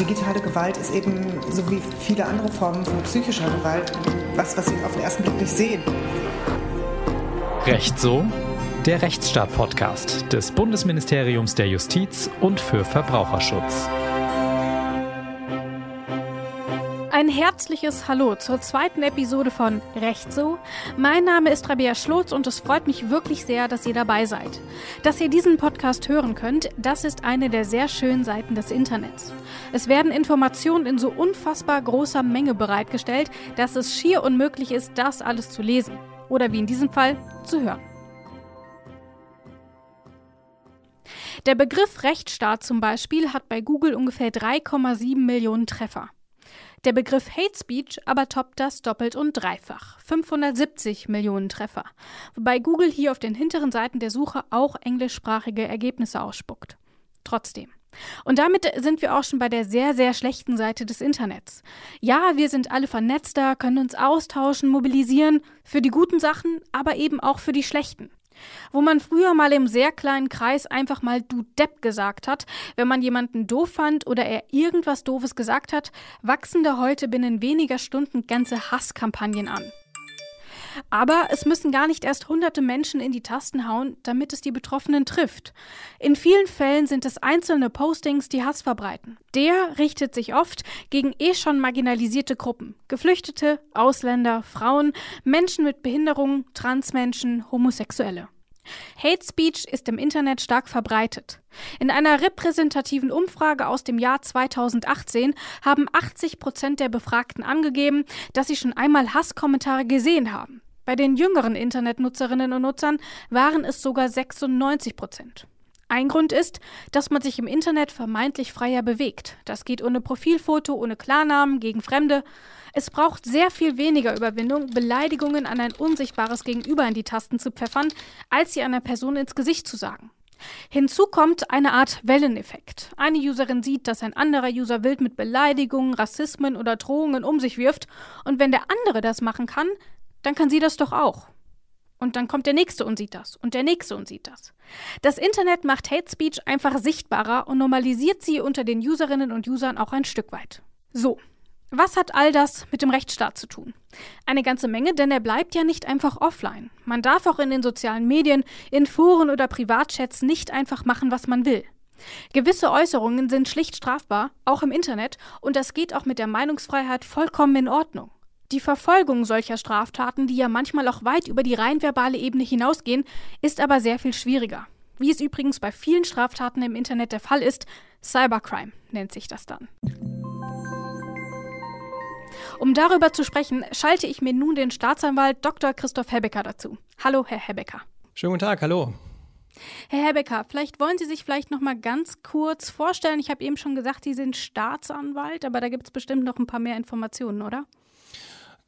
Digitale Gewalt ist eben, so wie viele andere Formen von psychischer Gewalt, was, was Sie auf den ersten Blick nicht sehen. Recht so? Der Rechtsstaat-Podcast des Bundesministeriums der Justiz und für Verbraucherschutz. Herzliches Hallo zur zweiten Episode von Recht so. Mein Name ist Rabea Schlotz und es freut mich wirklich sehr, dass ihr dabei seid. Dass ihr diesen Podcast hören könnt, das ist eine der sehr schönen Seiten des Internets. Es werden Informationen in so unfassbar großer Menge bereitgestellt, dass es schier unmöglich ist, das alles zu lesen. Oder wie in diesem Fall zu hören. Der Begriff Rechtsstaat zum Beispiel hat bei Google ungefähr 3,7 Millionen Treffer. Der Begriff Hate Speech aber toppt das doppelt und dreifach. 570 Millionen Treffer. Wobei Google hier auf den hinteren Seiten der Suche auch englischsprachige Ergebnisse ausspuckt. Trotzdem. Und damit sind wir auch schon bei der sehr, sehr schlechten Seite des Internets. Ja, wir sind alle vernetzter, können uns austauschen, mobilisieren, für die guten Sachen, aber eben auch für die schlechten. Wo man früher mal im sehr kleinen Kreis einfach mal du Depp gesagt hat, wenn man jemanden doof fand oder er irgendwas Doofes gesagt hat, wachsen da heute binnen weniger Stunden ganze Hasskampagnen an. Aber es müssen gar nicht erst hunderte Menschen in die Tasten hauen, damit es die Betroffenen trifft. In vielen Fällen sind es einzelne Postings, die Hass verbreiten. Der richtet sich oft gegen eh schon marginalisierte Gruppen. Geflüchtete, Ausländer, Frauen, Menschen mit Behinderungen, Transmenschen, Homosexuelle. Hate Speech ist im Internet stark verbreitet. In einer repräsentativen Umfrage aus dem Jahr 2018 haben 80 Prozent der Befragten angegeben, dass sie schon einmal Hasskommentare gesehen haben. Bei den jüngeren Internetnutzerinnen und Nutzern waren es sogar 96 Prozent. Ein Grund ist, dass man sich im Internet vermeintlich freier bewegt. Das geht ohne Profilfoto, ohne Klarnamen, gegen Fremde. Es braucht sehr viel weniger Überwindung, Beleidigungen an ein unsichtbares Gegenüber in die Tasten zu pfeffern, als sie einer Person ins Gesicht zu sagen. Hinzu kommt eine Art Welleneffekt. Eine Userin sieht, dass ein anderer User wild mit Beleidigungen, Rassismen oder Drohungen um sich wirft, und wenn der andere das machen kann, dann kann sie das doch auch. Und dann kommt der nächste und sieht das und der nächste und sieht das. Das Internet macht Hate Speech einfach sichtbarer und normalisiert sie unter den Userinnen und Usern auch ein Stück weit. So, was hat all das mit dem Rechtsstaat zu tun? Eine ganze Menge, denn er bleibt ja nicht einfach offline. Man darf auch in den sozialen Medien, in Foren oder Privatchats nicht einfach machen, was man will. Gewisse Äußerungen sind schlicht strafbar, auch im Internet, und das geht auch mit der Meinungsfreiheit vollkommen in Ordnung. Die Verfolgung solcher Straftaten, die ja manchmal auch weit über die rein verbale Ebene hinausgehen, ist aber sehr viel schwieriger. Wie es übrigens bei vielen Straftaten im Internet der Fall ist, Cybercrime nennt sich das dann. Um darüber zu sprechen, schalte ich mir nun den Staatsanwalt Dr. Christoph Hebecker dazu. Hallo, Herr Hebecker. Schönen guten Tag, hallo. Herr Hebecker, vielleicht wollen Sie sich vielleicht noch mal ganz kurz vorstellen. Ich habe eben schon gesagt, Sie sind Staatsanwalt, aber da gibt es bestimmt noch ein paar mehr Informationen, oder?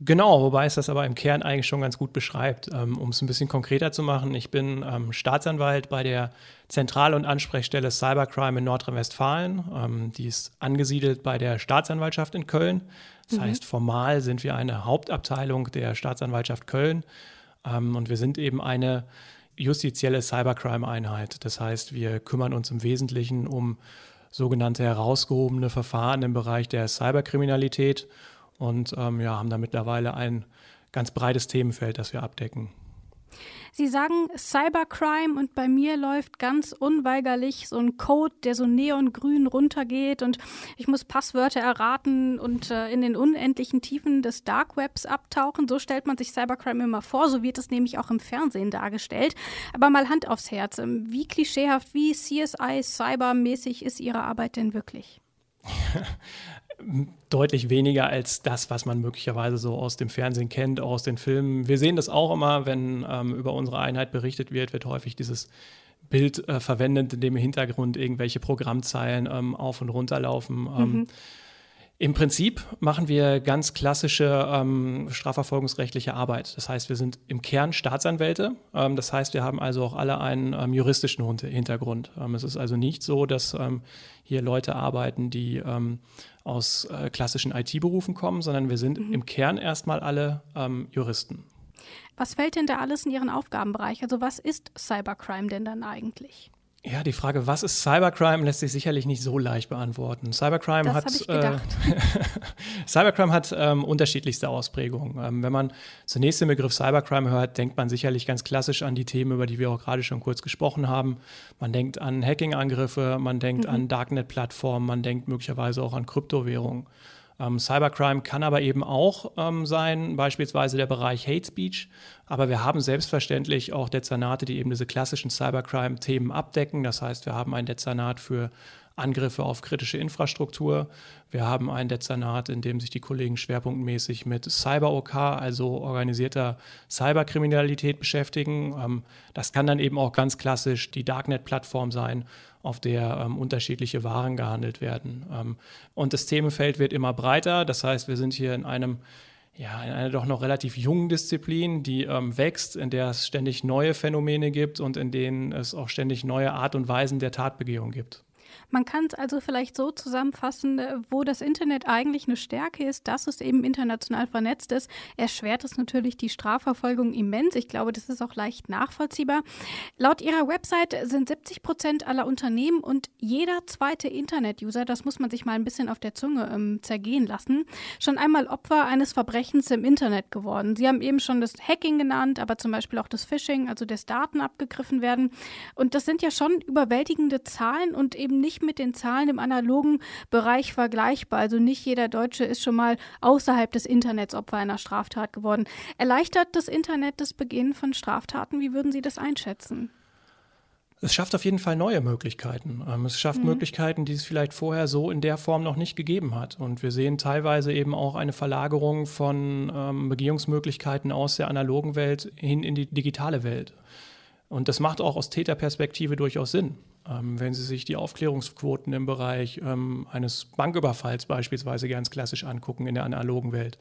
Genau, wobei es das aber im Kern eigentlich schon ganz gut beschreibt. Ähm, um es ein bisschen konkreter zu machen, ich bin ähm, Staatsanwalt bei der Zentral- und Ansprechstelle Cybercrime in Nordrhein-Westfalen. Ähm, die ist angesiedelt bei der Staatsanwaltschaft in Köln. Das mhm. heißt, formal sind wir eine Hauptabteilung der Staatsanwaltschaft Köln und wir sind eben eine justizielle Cybercrime-Einheit. Das heißt, wir kümmern uns im Wesentlichen um sogenannte herausgehobene Verfahren im Bereich der Cyberkriminalität und ähm, ja, haben da mittlerweile ein ganz breites Themenfeld, das wir abdecken. Sie sagen Cybercrime und bei mir läuft ganz unweigerlich so ein Code, der so neongrün runtergeht und ich muss Passwörter erraten und äh, in den unendlichen Tiefen des Dark Webs abtauchen. So stellt man sich Cybercrime immer vor, so wird es nämlich auch im Fernsehen dargestellt. Aber mal Hand aufs Herz, ähm, wie klischeehaft, wie CSI Cybermäßig ist Ihre Arbeit denn wirklich? deutlich weniger als das, was man möglicherweise so aus dem Fernsehen kennt, aus den Filmen. Wir sehen das auch immer, wenn ähm, über unsere Einheit berichtet wird, wird häufig dieses Bild äh, verwendet, in dem im Hintergrund irgendwelche Programmzeilen ähm, auf und runter laufen. Ähm, mhm. Im Prinzip machen wir ganz klassische ähm, strafverfolgungsrechtliche Arbeit. Das heißt, wir sind im Kern Staatsanwälte. Ähm, das heißt, wir haben also auch alle einen ähm, juristischen Hintergrund. Ähm, es ist also nicht so, dass ähm, hier Leute arbeiten, die ähm, aus äh, klassischen IT-Berufen kommen, sondern wir sind mhm. im Kern erstmal alle Juristen. Was fällt denn da alles in Ihren Aufgabenbereich? Also was ist Cybercrime denn dann eigentlich? Ja, die Frage, was ist Cybercrime, lässt sich sicherlich nicht so leicht beantworten. Cybercrime das hat ich gedacht. Äh, Cybercrime hat ähm, unterschiedlichste Ausprägungen. Ähm, wenn man zunächst den Begriff Cybercrime hört, denkt man sicherlich ganz klassisch an die Themen, über die wir auch gerade schon kurz gesprochen haben. Man denkt an Hacking-Angriffe, man denkt mhm. an Darknet-Plattformen, man denkt möglicherweise auch an Kryptowährungen. Ähm, Cybercrime kann aber eben auch ähm, sein, beispielsweise der Bereich Hate Speech. Aber wir haben selbstverständlich auch Dezernate, die eben diese klassischen Cybercrime-Themen abdecken. Das heißt, wir haben ein Dezernat für Angriffe auf kritische Infrastruktur. Wir haben ein Dezernat, in dem sich die Kollegen schwerpunktmäßig mit Cyber-OK, also organisierter Cyberkriminalität beschäftigen. Ähm, das kann dann eben auch ganz klassisch die Darknet-Plattform sein, auf der ähm, unterschiedliche Waren gehandelt werden. Ähm, und das Themenfeld wird immer breiter. Das heißt, wir sind hier in einem ja, in einer doch noch relativ jungen Disziplin, die ähm, wächst, in der es ständig neue Phänomene gibt und in denen es auch ständig neue Art und Weisen der Tatbegehung gibt. Man kann es also vielleicht so zusammenfassen, äh, wo das Internet eigentlich eine Stärke ist, dass es eben international vernetzt ist, erschwert es natürlich die Strafverfolgung immens. Ich glaube, das ist auch leicht nachvollziehbar. Laut ihrer Website sind 70 Prozent aller Unternehmen und jeder zweite Internet-User, das muss man sich mal ein bisschen auf der Zunge ähm, zergehen lassen, schon einmal Opfer eines Verbrechens im Internet geworden. Sie haben eben schon das Hacking genannt, aber zum Beispiel auch das Phishing, also das Daten abgegriffen werden. Und das sind ja schon überwältigende Zahlen und eben nicht mit den Zahlen im analogen Bereich vergleichbar. Also nicht jeder Deutsche ist schon mal außerhalb des Internets Opfer einer Straftat geworden. Erleichtert das Internet das Beginn von Straftaten? Wie würden Sie das einschätzen? Es schafft auf jeden Fall neue Möglichkeiten. Ähm, es schafft mhm. Möglichkeiten, die es vielleicht vorher so in der Form noch nicht gegeben hat. Und wir sehen teilweise eben auch eine Verlagerung von ähm, Begehungsmöglichkeiten aus der analogen Welt hin in die digitale Welt. Und das macht auch aus Täterperspektive durchaus Sinn. Ähm, wenn Sie sich die Aufklärungsquoten im Bereich ähm, eines Banküberfalls beispielsweise ganz klassisch angucken in der analogen Welt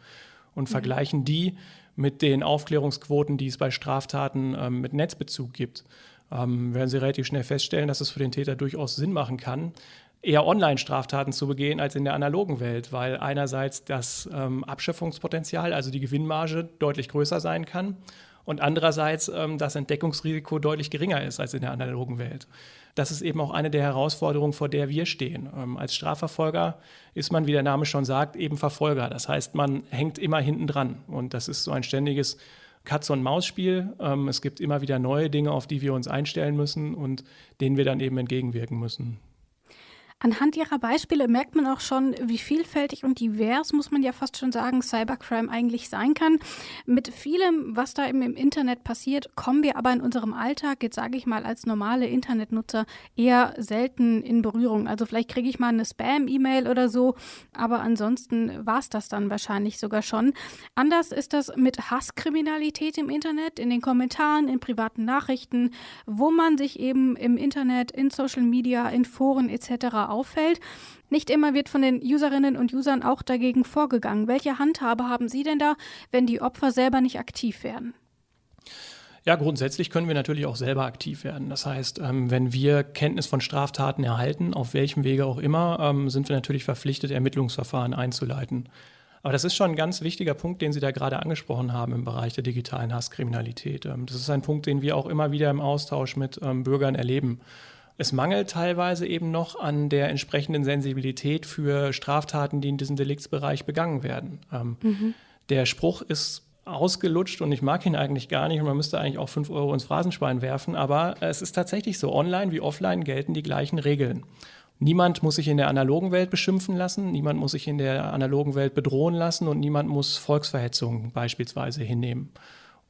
und mhm. vergleichen die mit den Aufklärungsquoten, die es bei Straftaten ähm, mit Netzbezug gibt, ähm, werden Sie relativ schnell feststellen, dass es für den Täter durchaus Sinn machen kann, eher Online-Straftaten zu begehen als in der analogen Welt, weil einerseits das ähm, Abschöpfungspotenzial, also die Gewinnmarge, deutlich größer sein kann und andererseits ähm, das Entdeckungsrisiko deutlich geringer ist als in der analogen Welt das ist eben auch eine der Herausforderungen, vor der wir stehen. Ähm, als Strafverfolger ist man, wie der Name schon sagt, eben Verfolger. Das heißt, man hängt immer hinten dran. Und das ist so ein ständiges Katz-und-Maus-Spiel. Ähm, es gibt immer wieder neue Dinge, auf die wir uns einstellen müssen und denen wir dann eben entgegenwirken müssen. Anhand Ihrer Beispiele merkt man auch schon, wie vielfältig und divers, muss man ja fast schon sagen, Cybercrime eigentlich sein kann. Mit vielem, was da im, Internet passiert, kommen wir aber in unserem Alltag, jetzt sage ich mal als normale Internetnutzer, eher selten in Berührung. Also vielleicht kriege ich mal eine Spam-E-Mail oder so, aber ansonsten war es das dann wahrscheinlich sogar schon. Anders ist das mit Hasskriminalität im Internet, in den Kommentaren, in privaten Nachrichten, wo man sich eben im Internet, in Social Media, in Foren etc auffällt. Nicht immer wird von den Userinnen und Usern auch dagegen vorgegangen. Welche Handhabe haben Sie denn da, wenn die Opfer selber nicht aktiv werden? Ja, grundsätzlich können wir natürlich auch selber aktiv werden. Das heißt, ähm, wenn wir Kenntnis von Straftaten erhalten, auf welchem Wege auch immer, ähm, sind wir natürlich verpflichtet, Ermittlungsverfahren einzuleiten. Aber das ist schon ein ganz wichtiger Punkt, den Sie da gerade angesprochen haben im Bereich der digitalen Hasskriminalität. Ähm, das ist ein Punkt, den wir auch immer wieder im Austausch mit Bürgern erleben. Es mangelt teilweise eben noch an der entsprechenden Sensibilität für Straftaten, die in diesem Deliktsbereich begangen werden. Ähm, mhm. Der Spruch ist ausgelutscht und ich mag ihn eigentlich gar nicht und man müsste eigentlich auch 5 Euro ins Phrasenschwein werfen, aber es ist tatsächlich so, online wie offline gelten die gleichen Regeln. Niemand muss sich in der analogen Welt beschimpfen lassen, niemand muss sich in der analogen Welt bedrohen lassen und niemand muss Volksverhetzung beispielsweise hinnehmen.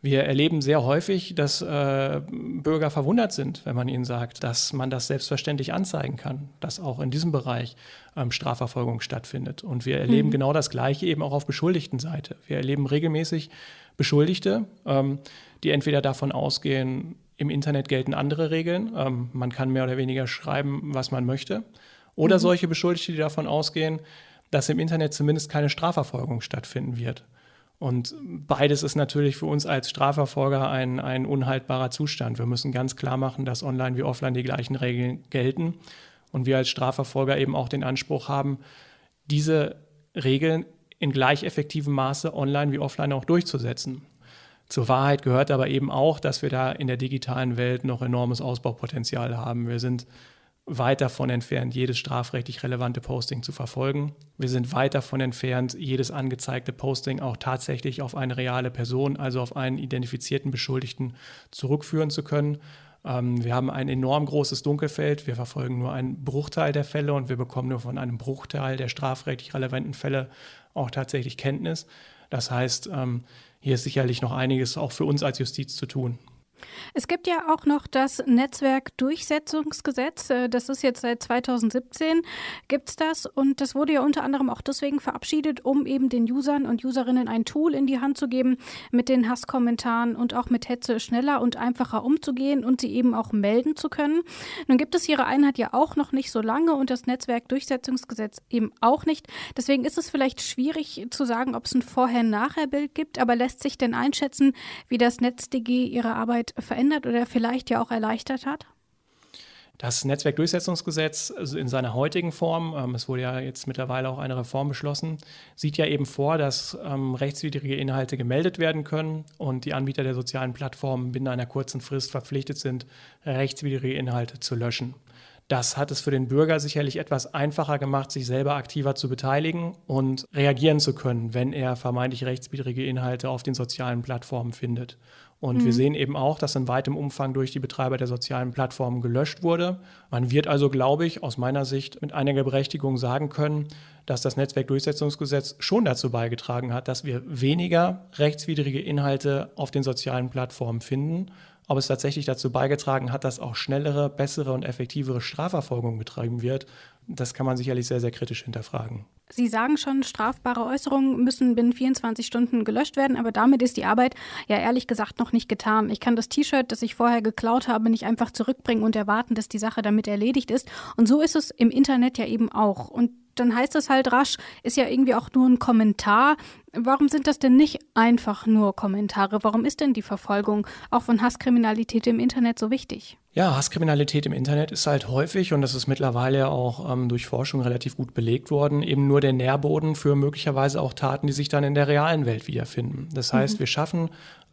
Wir erleben sehr häufig, dass äh, Bürger verwundert sind, wenn man ihnen sagt, dass man das selbstverständlich anzeigen kann, dass auch in diesem Bereich ähm, Strafverfolgung stattfindet. Und wir erleben mhm. genau das Gleiche eben auch auf Beschuldigtenseite. Wir erleben regelmäßig Beschuldigte, ähm, die entweder davon ausgehen, im Internet gelten andere Regeln, ähm, man kann mehr oder weniger schreiben, was man möchte, oder mhm. solche Beschuldigte, die davon ausgehen, dass im Internet zumindest keine Strafverfolgung stattfinden wird. Und beides ist natürlich für uns als Strafverfolger ein, ein unhaltbarer Zustand. Wir müssen ganz klar machen, dass online wie offline die gleichen Regeln gelten und wir als Strafverfolger eben auch den Anspruch haben, diese Regeln in gleich effektivem Maße online wie offline auch durchzusetzen. Zur Wahrheit gehört aber eben auch, dass wir da in der digitalen Welt noch enormes Ausbaupotenzial haben. Wir sind weit davon entfernt, jedes strafrechtlich relevante Posting zu verfolgen. Wir sind weit davon entfernt, jedes angezeigte Posting auch tatsächlich auf eine reale Person, also auf einen identifizierten Beschuldigten zurückführen zu können. Ähm, wir haben ein enorm großes Dunkelfeld. Wir verfolgen nur einen Bruchteil der Fälle und wir bekommen nur von einem Bruchteil der strafrechtlich relevanten Fälle auch tatsächlich Kenntnis. Das heißt, ähm, hier ist sicherlich noch einiges auch für uns als Justiz zu tun. Es gibt ja auch noch das Netzwerkdurchsetzungsgesetz. Äh, das ist jetzt seit 2017 gibt es das und das wurde ja unter anderem auch deswegen verabschiedet, um eben den Usern und Userinnen ein Tool in die Hand zu geben, mit den Hasskommentaren und auch mit Hetze schneller und einfacher umzugehen und sie eben auch melden zu können. Nun gibt es ihre Einheit ja auch noch nicht so lange und das Netzwerkdurchsetzungsgesetz eben auch nicht. Deswegen ist es vielleicht schwierig zu sagen, ob es ein Vorher-Nachher-Bild gibt, aber lässt sich denn einschätzen, wie das NetzDG ihre Arbeit verändert oder vielleicht ja auch erleichtert hat? Das Netzwerkdurchsetzungsgesetz also in seiner heutigen Form, ähm, es wurde ja jetzt mittlerweile auch eine Reform beschlossen, sieht ja eben vor, dass ähm, rechtswidrige Inhalte gemeldet werden können und die Anbieter der sozialen Plattformen binnen einer kurzen Frist verpflichtet sind, rechtswidrige Inhalte zu löschen. Das hat es für den Bürger sicherlich etwas einfacher gemacht, sich selber aktiver zu beteiligen und reagieren zu können, wenn er vermeintlich rechtswidrige Inhalte auf den sozialen Plattformen findet. Und mhm. wir sehen eben auch, dass in weitem Umfang durch die Betreiber der sozialen Plattformen gelöscht wurde. Man wird also, glaube ich, aus meiner Sicht mit einiger Berechtigung sagen können, dass das Netzwerkdurchsetzungsgesetz schon dazu beigetragen hat, dass wir weniger rechtswidrige Inhalte auf den sozialen Plattformen finden. Ob es tatsächlich dazu beigetragen hat, dass auch schnellere, bessere und effektivere Strafverfolgung betrieben wird, das kann man sicherlich sehr, sehr kritisch hinterfragen. Sie sagen schon, strafbare Äußerungen müssen binnen 24 Stunden gelöscht werden, aber damit ist die Arbeit ja ehrlich gesagt noch nicht getan. Ich kann das T-Shirt, das ich vorher geklaut habe, nicht einfach zurückbringen und erwarten, dass die Sache damit erledigt ist. Und so ist es im Internet ja eben auch. Und dann heißt es halt rasch, ist ja irgendwie auch nur ein Kommentar. Warum sind das denn nicht einfach nur Kommentare? Warum ist denn die Verfolgung auch von Hasskriminalität im Internet so wichtig? Ja, Hasskriminalität im Internet ist halt häufig, und das ist mittlerweile auch ähm, durch Forschung relativ gut belegt worden, eben nur der Nährboden für möglicherweise auch Taten, die sich dann in der realen Welt wiederfinden. Das heißt, mhm. wir schaffen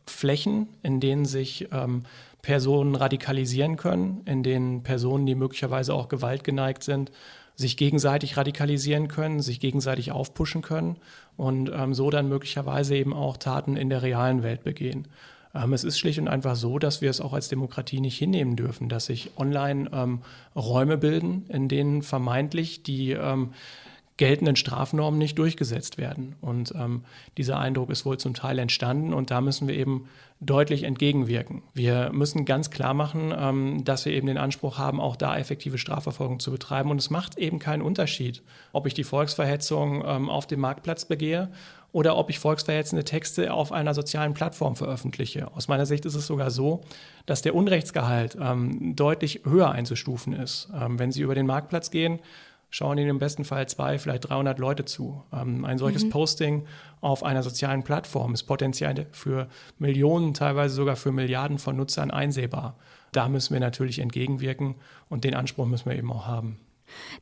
Flächen, in denen sich ähm, Personen radikalisieren können, in denen Personen, die möglicherweise auch gewaltgeneigt sind, sich gegenseitig radikalisieren können, sich gegenseitig aufpushen können und ähm, so dann möglicherweise eben auch Taten in der realen Welt begehen. Ähm, es ist schlicht und einfach so, dass wir es auch als Demokratie nicht hinnehmen dürfen, dass sich online ähm, Räume bilden, in denen vermeintlich die ähm, geltenden Strafnormen nicht durchgesetzt werden. Und ähm, dieser Eindruck ist wohl zum Teil entstanden und da müssen wir eben deutlich entgegenwirken. Wir müssen ganz klar machen, ähm, dass wir eben den Anspruch haben, auch da effektive Strafverfolgung zu betreiben. Und es macht eben keinen Unterschied, ob ich die Volksverhetzung ähm, auf dem Marktplatz begehe oder ob ich volksverhetzende Texte auf einer sozialen Plattform veröffentliche. Aus meiner Sicht ist es sogar so, dass der Unrechtsgehalt ähm, deutlich höher einzustufen ist. Ähm, wenn Sie über den Marktplatz gehen, schauen Ihnen im besten Fall zwei, vielleicht 300 Leute zu. Ähm, ein solches mhm. Posting auf einer sozialen Plattform ist potenziell für Millionen, teilweise sogar für Milliarden von Nutzern einsehbar. Da müssen wir natürlich entgegenwirken und den Anspruch müssen wir eben auch haben.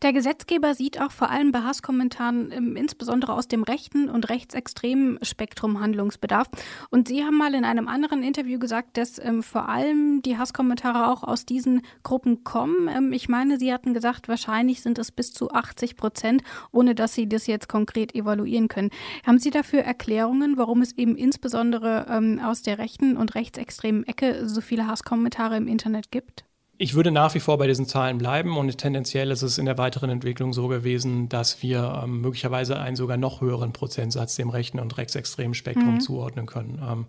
Der Gesetzgeber sieht auch vor allem bei Hasskommentaren ähm, insbesondere aus dem rechten und rechtsextremen Spektrum Handlungsbedarf. Und Sie haben mal in einem anderen Interview gesagt, dass ähm, vor allem die Hasskommentare auch aus diesen Gruppen kommen. Ähm, ich meine, Sie hatten gesagt, wahrscheinlich sind es bis zu 80 Prozent, ohne dass Sie das jetzt konkret evaluieren können. Haben Sie dafür Erklärungen, warum es eben insbesondere ähm, aus der rechten und rechtsextremen Ecke so viele Hasskommentare im Internet gibt? Ich würde nach wie vor bei diesen Zahlen bleiben und tendenziell ist es in der weiteren Entwicklung so gewesen, dass wir ähm, möglicherweise einen sogar noch höheren Prozentsatz dem rechten und rechtsextremen Spektrum mhm. zuordnen können. Ähm,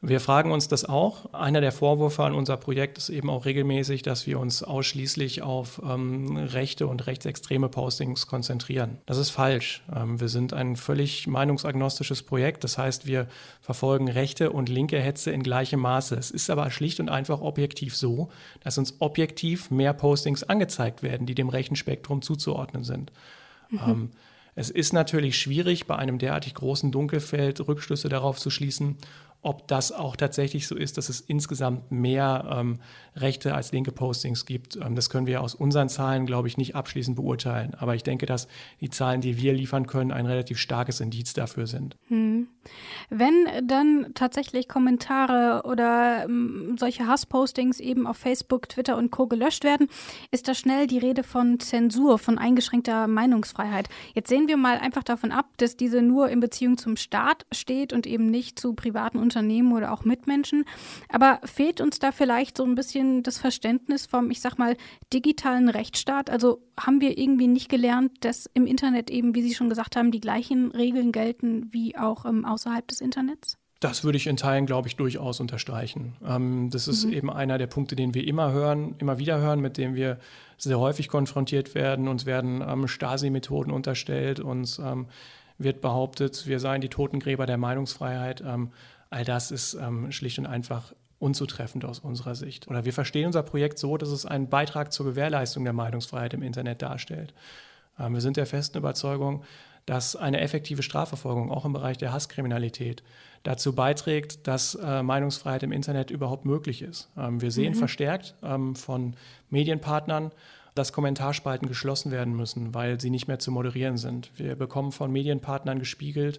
wir fragen uns das auch. Einer der Vorwürfe an unser Projekt ist eben auch regelmäßig, dass wir uns ausschließlich auf ähm, rechte und rechtsextreme Postings konzentrieren. Das ist falsch. Ähm, wir sind ein völlig meinungsagnostisches Projekt. Das heißt, wir verfolgen rechte und linke Hetze in gleichem Maße. Es ist aber schlicht und einfach objektiv so, dass uns objektiv mehr Postings angezeigt werden, die dem rechten Spektrum zuzuordnen sind. Mhm. Ähm, es ist natürlich schwierig, bei einem derartig großen Dunkelfeld Rückschlüsse darauf zu schließen, ob das auch tatsächlich so ist, dass es insgesamt mehr ähm, rechte als linke Postings gibt. Ähm, das können wir aus unseren Zahlen, glaube ich, nicht abschließend beurteilen. Aber ich denke, dass die Zahlen, die wir liefern können, ein relativ starkes Indiz dafür sind. Hm. Wenn dann tatsächlich Kommentare oder ähm, solche Hasspostings eben auf Facebook, Twitter und Co. gelöscht werden, ist da schnell die Rede von Zensur, von eingeschränkter Meinungsfreiheit. Jetzt sehen wir mal einfach davon ab, dass diese nur in Beziehung zum Staat steht und eben nicht zu privaten Unternehmen oder auch Mitmenschen. Aber fehlt uns da vielleicht so ein bisschen das Verständnis vom, ich sag mal, digitalen Rechtsstaat? Also haben wir irgendwie nicht gelernt, dass im Internet eben, wie Sie schon gesagt haben, die gleichen Regeln gelten wie auch ähm, außerhalb des Internets? Das würde ich in Teilen, glaube ich, durchaus unterstreichen. Ähm, das ist mhm. eben einer der Punkte, den wir immer hören, immer wieder hören, mit dem wir sehr häufig konfrontiert werden. Uns werden ähm, Stasi-Methoden unterstellt, uns ähm, wird behauptet, wir seien die Totengräber der Meinungsfreiheit. All das ist ähm, schlicht und einfach unzutreffend aus unserer Sicht. Oder wir verstehen unser Projekt so, dass es einen Beitrag zur Gewährleistung der Meinungsfreiheit im Internet darstellt. Ähm, wir sind der festen Überzeugung, dass eine effektive Strafverfolgung auch im Bereich der Hasskriminalität dazu beiträgt, dass äh, Meinungsfreiheit im Internet überhaupt möglich ist. Ähm, wir sehen mhm. verstärkt ähm, von Medienpartnern, dass Kommentarspalten geschlossen werden müssen, weil sie nicht mehr zu moderieren sind. Wir bekommen von Medienpartnern gespiegelt,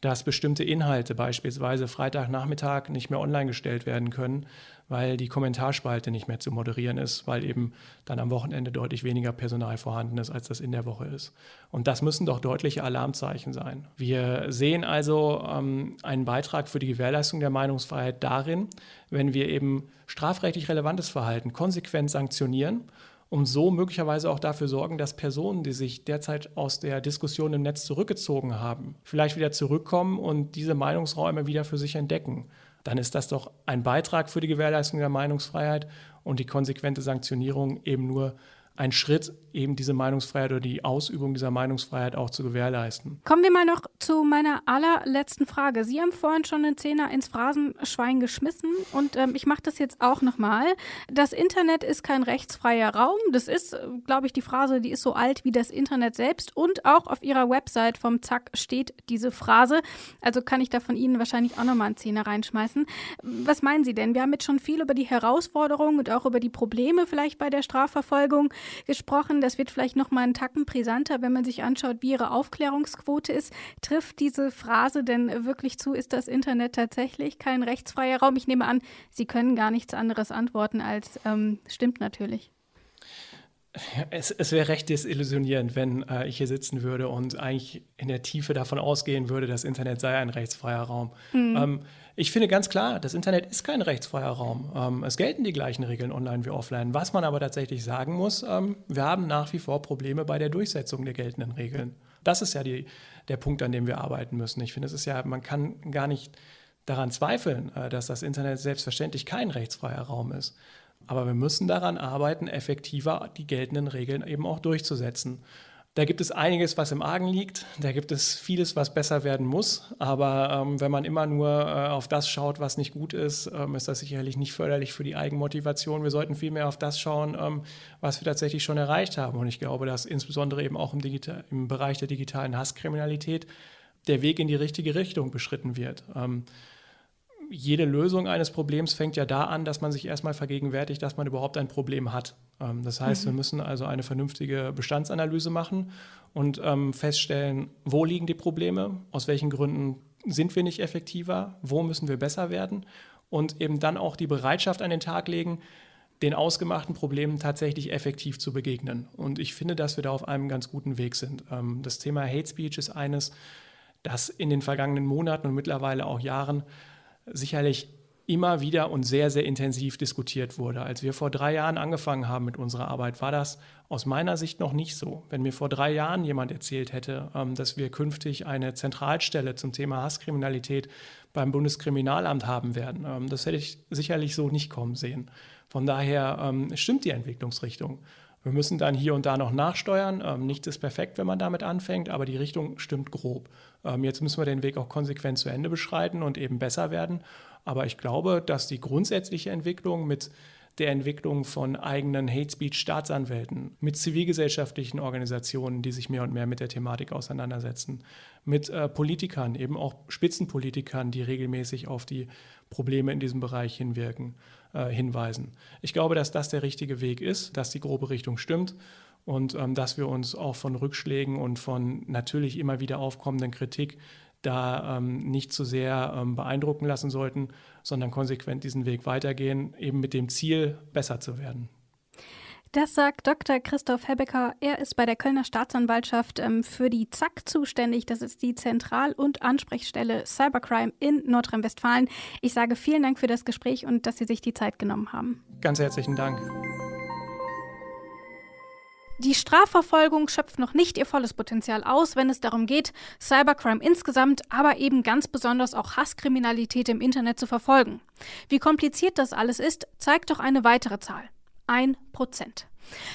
dass bestimmte Inhalte beispielsweise Freitagnachmittag nicht mehr online gestellt werden können, weil die Kommentarspalte nicht mehr zu moderieren ist, weil eben dann am Wochenende deutlich weniger Personal vorhanden ist, als das in der Woche ist. Und das müssen doch deutliche Alarmzeichen sein. Wir sehen also ähm, einen Beitrag für die Gewährleistung der Meinungsfreiheit darin, wenn wir eben strafrechtlich relevantes Verhalten konsequent sanktionieren und so möglicherweise auch dafür sorgen, dass Personen, die sich derzeit aus der Diskussion im Netz zurückgezogen haben, vielleicht wieder zurückkommen und diese Meinungsräume wieder für sich entdecken. Dann ist das doch ein Beitrag für die Gewährleistung der Meinungsfreiheit und die konsequente Sanktionierung eben nur ein Schritt, eben diese Meinungsfreiheit oder die Ausübung dieser Meinungsfreiheit auch zu gewährleisten. Kommen wir mal noch zu meiner allerletzten Frage. Sie haben vorhin schon einen Zehner ins Phrasenschwein geschmissen und ähm, ich mache das jetzt auch nochmal. Das Internet ist kein rechtsfreier Raum. Das ist, äh, glaube ich, die Phrase, die ist so alt wie das Internet selbst und auch auf Ihrer Website vom Zack steht diese Phrase. Also kann ich da von Ihnen wahrscheinlich auch nochmal einen Zehner reinschmeißen. Was meinen Sie denn? Wir haben jetzt schon viel über die Herausforderungen und auch über die Probleme vielleicht bei der Strafverfolgung gesprochen. Das wird vielleicht noch mal einen Tacken brisanter, wenn man sich anschaut, wie ihre Aufklärungsquote ist. Trifft diese Phrase denn wirklich zu? Ist das Internet tatsächlich kein rechtsfreier Raum? Ich nehme an, Sie können gar nichts anderes antworten als ähm, stimmt natürlich. Es, es wäre recht desillusionierend, wenn äh, ich hier sitzen würde und eigentlich in der Tiefe davon ausgehen würde, das Internet sei ein rechtsfreier Raum. Mhm. Ähm, ich finde ganz klar, das Internet ist kein rechtsfreier Raum. Ähm, es gelten die gleichen Regeln online wie offline. Was man aber tatsächlich sagen muss, ähm, wir haben nach wie vor Probleme bei der Durchsetzung der geltenden Regeln. Das ist ja die, der Punkt, an dem wir arbeiten müssen. Ich finde, es ist ja, man kann gar nicht daran zweifeln, äh, dass das Internet selbstverständlich kein rechtsfreier Raum ist. Aber wir müssen daran arbeiten, effektiver die geltenden Regeln eben auch durchzusetzen. Da gibt es einiges, was im Argen liegt. Da gibt es vieles, was besser werden muss. Aber ähm, wenn man immer nur äh, auf das schaut, was nicht gut ist, ähm, ist das sicherlich nicht förderlich für die Eigenmotivation. Wir sollten vielmehr auf das schauen, ähm, was wir tatsächlich schon erreicht haben. Und ich glaube, dass insbesondere eben auch im, Digital im Bereich der digitalen Hasskriminalität der Weg in die richtige Richtung beschritten wird. Jede Lösung eines Problems fängt ja da an, dass man sich erstmal vergegenwärtigt, dass man überhaupt ein Problem hat. Ähm, das heißt, mhm. wir müssen also eine vernünftige Bestandsanalyse machen und ähm, feststellen, wo liegen die Probleme, aus welchen Gründen sind wir nicht effektiver, wo müssen wir besser werden und eben dann auch die Bereitschaft an den Tag legen, den ausgemachten Problemen tatsächlich effektiv zu begegnen. Und ich finde, dass wir da auf einem ganz guten Weg sind. Ähm, das Thema Hate Speech ist eines, das in den vergangenen Monaten und mittlerweile auch Jahren sicherlich immer wieder und sehr, sehr intensiv diskutiert wurde. Als wir vor drei Jahren angefangen haben mit unserer Arbeit, war das aus meiner Sicht noch nicht so. Wenn mir vor drei Jahren jemand erzählt hätte, ähm, dass wir künftig eine Zentralstelle zum Thema Hasskriminalität beim Bundeskriminalamt haben werden, ähm, das hätte ich sicherlich so nicht kommen sehen. Von daher ähm, stimmt die Entwicklungsrichtung. Wir müssen dann hier und da noch nachsteuern. Ähm, nichts ist perfekt, wenn man damit anfängt, aber die Richtung stimmt grob. Ähm, jetzt müssen wir den Weg auch konsequent zu Ende beschreiten und eben besser werden. Aber ich glaube, dass die grundsätzliche Entwicklung mit der Entwicklung von eigenen Hate Speech Staatsanwälten, mit zivilgesellschaftlichen Organisationen, die sich mehr und mehr mit der Thematik auseinandersetzen, mit äh, Politikern, eben auch Spitzenpolitikern, die regelmäßig auf die Probleme in diesem Bereich hinwirken äh, hinweisen. Ich glaube, dass das der richtige Weg ist, dass die grobe Richtung stimmt und ähm, dass wir uns auch von Rückschlägen und von natürlich immer wieder aufkommenden Kritik da ähm, nicht zu sehr ähm, beeindrucken lassen sollten, sondern konsequent diesen Weg weitergehen, eben mit dem Ziel, besser zu werden. Das sagt Dr. Christoph Hebecker. Er ist bei der Kölner Staatsanwaltschaft ähm, für die ZAK zuständig. Das ist die Zentral- und Ansprechstelle Cybercrime in Nordrhein-Westfalen. Ich sage vielen Dank für das Gespräch und dass Sie sich die Zeit genommen haben. Ganz herzlichen Dank. Die Strafverfolgung schöpft noch nicht ihr volles Potenzial aus, wenn es darum geht, Cybercrime insgesamt, aber eben ganz besonders auch Hasskriminalität im Internet zu verfolgen. Wie kompliziert das alles ist, zeigt doch eine weitere Zahl. Ein Prozent.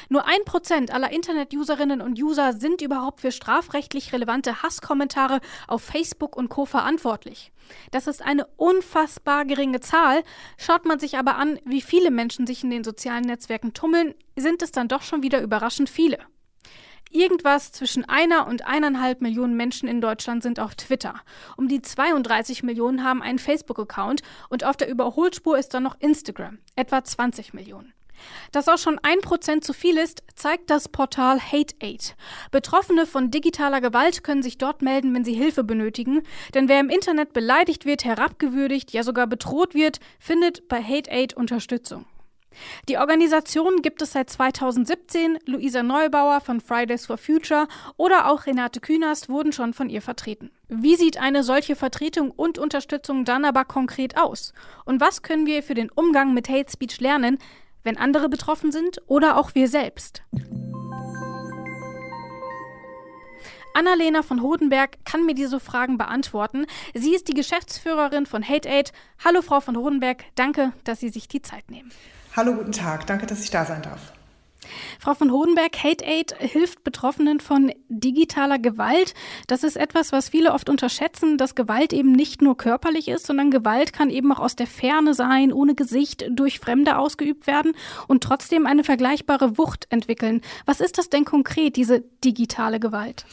Nur ein Prozent aller Internet-Userinnen und User sind überhaupt für strafrechtlich relevante Hasskommentare auf Facebook und Co. verantwortlich. Das ist eine unfassbar geringe Zahl. Schaut man sich aber an, wie viele Menschen sich in den sozialen Netzwerken tummeln, sind es dann doch schon wieder überraschend viele. Irgendwas zwischen einer und eineinhalb Millionen Menschen in Deutschland sind auf Twitter. Um die 32 Millionen haben einen Facebook-Account und auf der Überholspur ist dann noch Instagram, etwa 20 Millionen. Dass auch schon ein Prozent zu viel ist, zeigt das Portal HateAid. Betroffene von digitaler Gewalt können sich dort melden, wenn sie Hilfe benötigen, denn wer im Internet beleidigt wird, herabgewürdigt, ja sogar bedroht wird, findet bei HateAid Unterstützung. Die Organisation gibt es seit 2017. Luisa Neubauer von Fridays for Future oder auch Renate Künast wurden schon von ihr vertreten. Wie sieht eine solche Vertretung und Unterstützung dann aber konkret aus? Und was können wir für den Umgang mit Hate Speech lernen, wenn andere betroffen sind oder auch wir selbst. Annalena von Hodenberg kann mir diese Fragen beantworten. Sie ist die Geschäftsführerin von HateAid. Hallo Frau von Hodenberg, danke, dass Sie sich die Zeit nehmen. Hallo, guten Tag, danke, dass ich da sein darf. Frau von Hodenberg, Hate Aid hilft Betroffenen von digitaler Gewalt. Das ist etwas, was viele oft unterschätzen, dass Gewalt eben nicht nur körperlich ist, sondern Gewalt kann eben auch aus der Ferne sein, ohne Gesicht, durch Fremde ausgeübt werden und trotzdem eine vergleichbare Wucht entwickeln. Was ist das denn konkret, diese digitale Gewalt?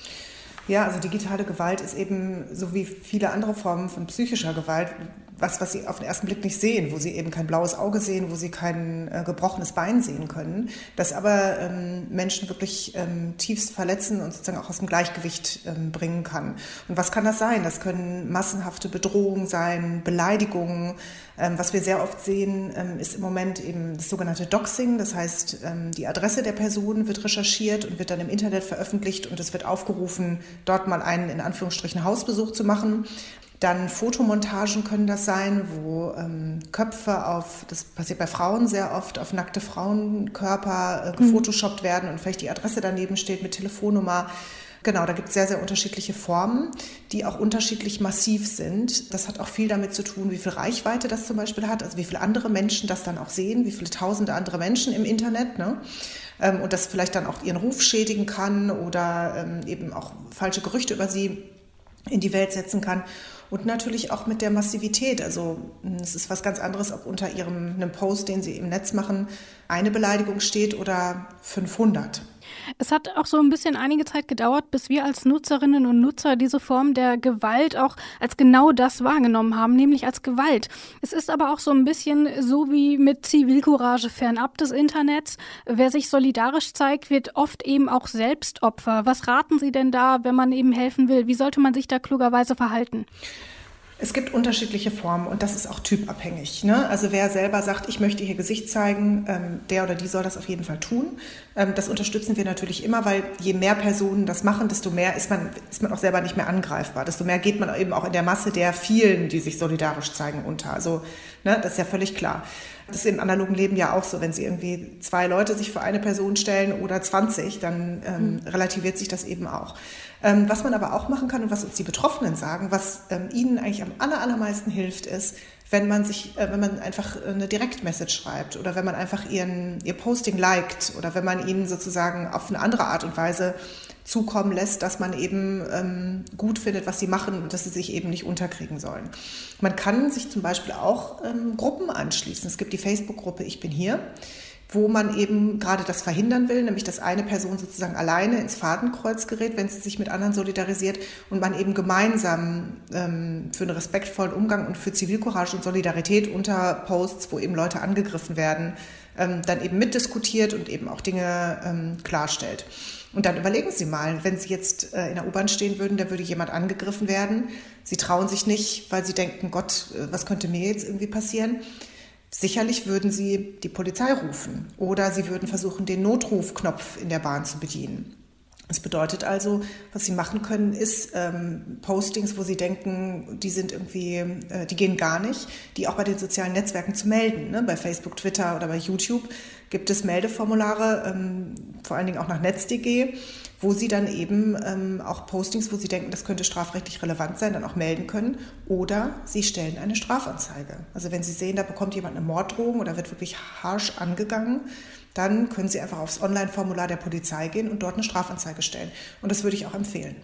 Ja, also digitale Gewalt ist eben so wie viele andere Formen von psychischer Gewalt was, was sie auf den ersten Blick nicht sehen, wo sie eben kein blaues Auge sehen, wo sie kein äh, gebrochenes Bein sehen können, das aber ähm, Menschen wirklich ähm, tiefst verletzen und sozusagen auch aus dem Gleichgewicht ähm, bringen kann. Und was kann das sein? Das können massenhafte Bedrohungen sein, Beleidigungen. Ähm, was wir sehr oft sehen, ähm, ist im Moment eben das sogenannte Doxing. Das heißt, ähm, die Adresse der Person wird recherchiert und wird dann im Internet veröffentlicht und es wird aufgerufen, dort mal einen in Anführungsstrichen Hausbesuch zu machen. Dann Fotomontagen können das sein, wo ähm, Köpfe auf, das passiert bei Frauen sehr oft, auf nackte Frauenkörper äh, mhm. gefotoshoppt werden und vielleicht die Adresse daneben steht mit Telefonnummer. Genau, da gibt es sehr, sehr unterschiedliche Formen, die auch unterschiedlich massiv sind. Das hat auch viel damit zu tun, wie viel Reichweite das zum Beispiel hat, also wie viele andere Menschen das dann auch sehen, wie viele tausende andere Menschen im Internet. Ne? Ähm, und das vielleicht dann auch ihren Ruf schädigen kann oder ähm, eben auch falsche Gerüchte über sie in die Welt setzen kann. Und natürlich auch mit der Massivität. Also es ist was ganz anderes, ob unter ihrem einem Post, den sie im Netz machen, eine Beleidigung steht oder 500. Es hat auch so ein bisschen einige Zeit gedauert, bis wir als Nutzerinnen und Nutzer diese Form der Gewalt auch als genau das wahrgenommen haben, nämlich als Gewalt. Es ist aber auch so ein bisschen so wie mit Zivilcourage fernab des Internets. Wer sich solidarisch zeigt, wird oft eben auch selbst Opfer. Was raten Sie denn da, wenn man eben helfen will? Wie sollte man sich da klugerweise verhalten? Es gibt unterschiedliche Formen und das ist auch typabhängig. Ne? Also wer selber sagt, ich möchte hier Gesicht zeigen, ähm, der oder die soll das auf jeden Fall tun. Ähm, das unterstützen wir natürlich immer, weil je mehr Personen das machen, desto mehr ist man, ist man auch selber nicht mehr angreifbar. Desto mehr geht man eben auch in der Masse der vielen, die sich solidarisch zeigen, unter. Also ne, das ist ja völlig klar. Das ist im analogen Leben ja auch so. Wenn Sie irgendwie zwei Leute sich für eine Person stellen oder 20, dann ähm, mhm. relativiert sich das eben auch. Ähm, was man aber auch machen kann und was uns die Betroffenen sagen, was ähm, ihnen eigentlich am aller, allermeisten hilft, ist, wenn man sich, äh, wenn man einfach eine Direktmessage schreibt oder wenn man einfach ihren, ihr Posting liked oder wenn man ihnen sozusagen auf eine andere Art und Weise zukommen lässt, dass man eben ähm, gut findet, was sie machen und dass sie sich eben nicht unterkriegen sollen. Man kann sich zum Beispiel auch ähm, Gruppen anschließen. Es gibt die Facebook-Gruppe Ich bin hier wo man eben gerade das verhindern will, nämlich dass eine Person sozusagen alleine ins Fadenkreuz gerät, wenn sie sich mit anderen solidarisiert und man eben gemeinsam ähm, für einen respektvollen Umgang und für Zivilcourage und Solidarität unter Posts, wo eben Leute angegriffen werden, ähm, dann eben mitdiskutiert und eben auch Dinge ähm, klarstellt. Und dann überlegen Sie mal, wenn Sie jetzt äh, in der U-Bahn stehen würden, da würde jemand angegriffen werden. Sie trauen sich nicht, weil Sie denken, Gott, äh, was könnte mir jetzt irgendwie passieren? Sicherlich würden Sie die Polizei rufen oder Sie würden versuchen, den Notrufknopf in der Bahn zu bedienen. Das bedeutet also, was Sie machen können, ist ähm, Postings, wo Sie denken, die sind irgendwie, äh, die gehen gar nicht, die auch bei den sozialen Netzwerken zu melden. Ne? Bei Facebook, Twitter oder bei YouTube gibt es Meldeformulare, ähm, vor allen Dingen auch nach netz.de, wo Sie dann eben ähm, auch Postings, wo Sie denken, das könnte strafrechtlich relevant sein, dann auch melden können. Oder Sie stellen eine Strafanzeige. Also wenn Sie sehen, da bekommt jemand eine Morddrohung oder wird wirklich harsch angegangen, dann können Sie einfach aufs Online-Formular der Polizei gehen und dort eine Strafanzeige stellen. Und das würde ich auch empfehlen.